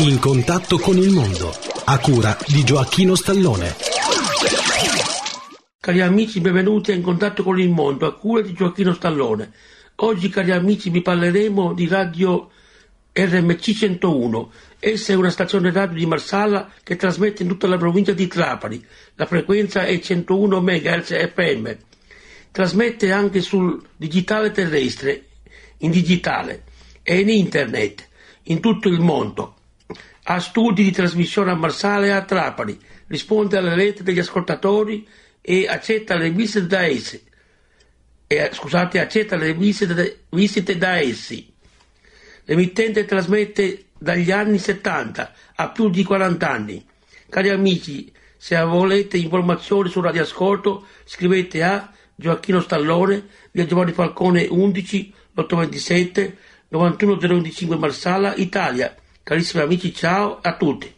In contatto con il mondo, a cura di Gioacchino Stallone. Cari amici, benvenuti a In contatto con il mondo, a cura di Gioacchino Stallone. Oggi, cari amici, vi parleremo di radio RMC 101. Essa è una stazione radio di Marsala che trasmette in tutta la provincia di Trapani. La frequenza è 101 MHz FM. Trasmette anche sul digitale terrestre, in digitale e in internet, in tutto il mondo. Ha studi di trasmissione a Marsala e a Trapani. Risponde alle lettere degli ascoltatori e accetta le visite da essi. E, scusate, accetta le visite, visite da essi. L'emittente trasmette dagli anni 70 a più di 40 anni. Cari amici, se volete informazioni sul radioascolto, scrivete a Gioacchino Stallone, via Giovanni Falcone 11 827 91025 Marsala, Italia. Carissimi amici, ciao a tutti.